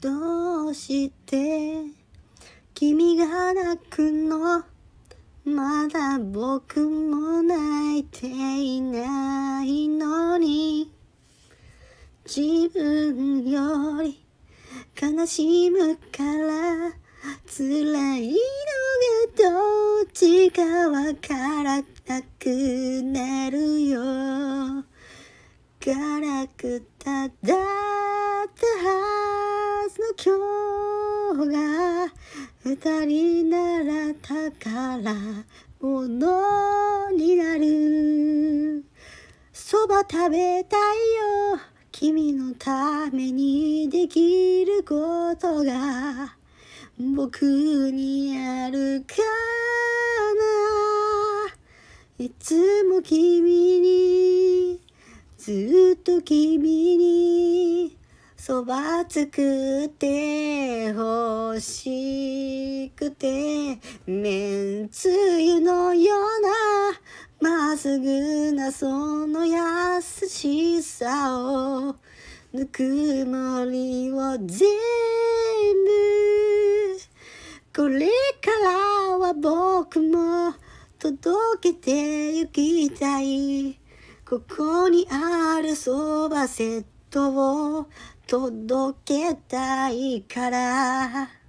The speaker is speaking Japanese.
どうして君が泣くの？まだ僕も泣いていないのに。自分より悲しむから辛いのがどっちかわからなくなるよ。辛くただが二人なら宝物になる。そば食べたいよ。君のためにできることが。僕にあるかな。いつも君に。ずっと君に。そば作ってほ欲しくてめんつゆのようなまっすぐなその優しさをぬくもりを全部これからは僕も届けてゆきたい。ここにあるそばセットを届けたいから。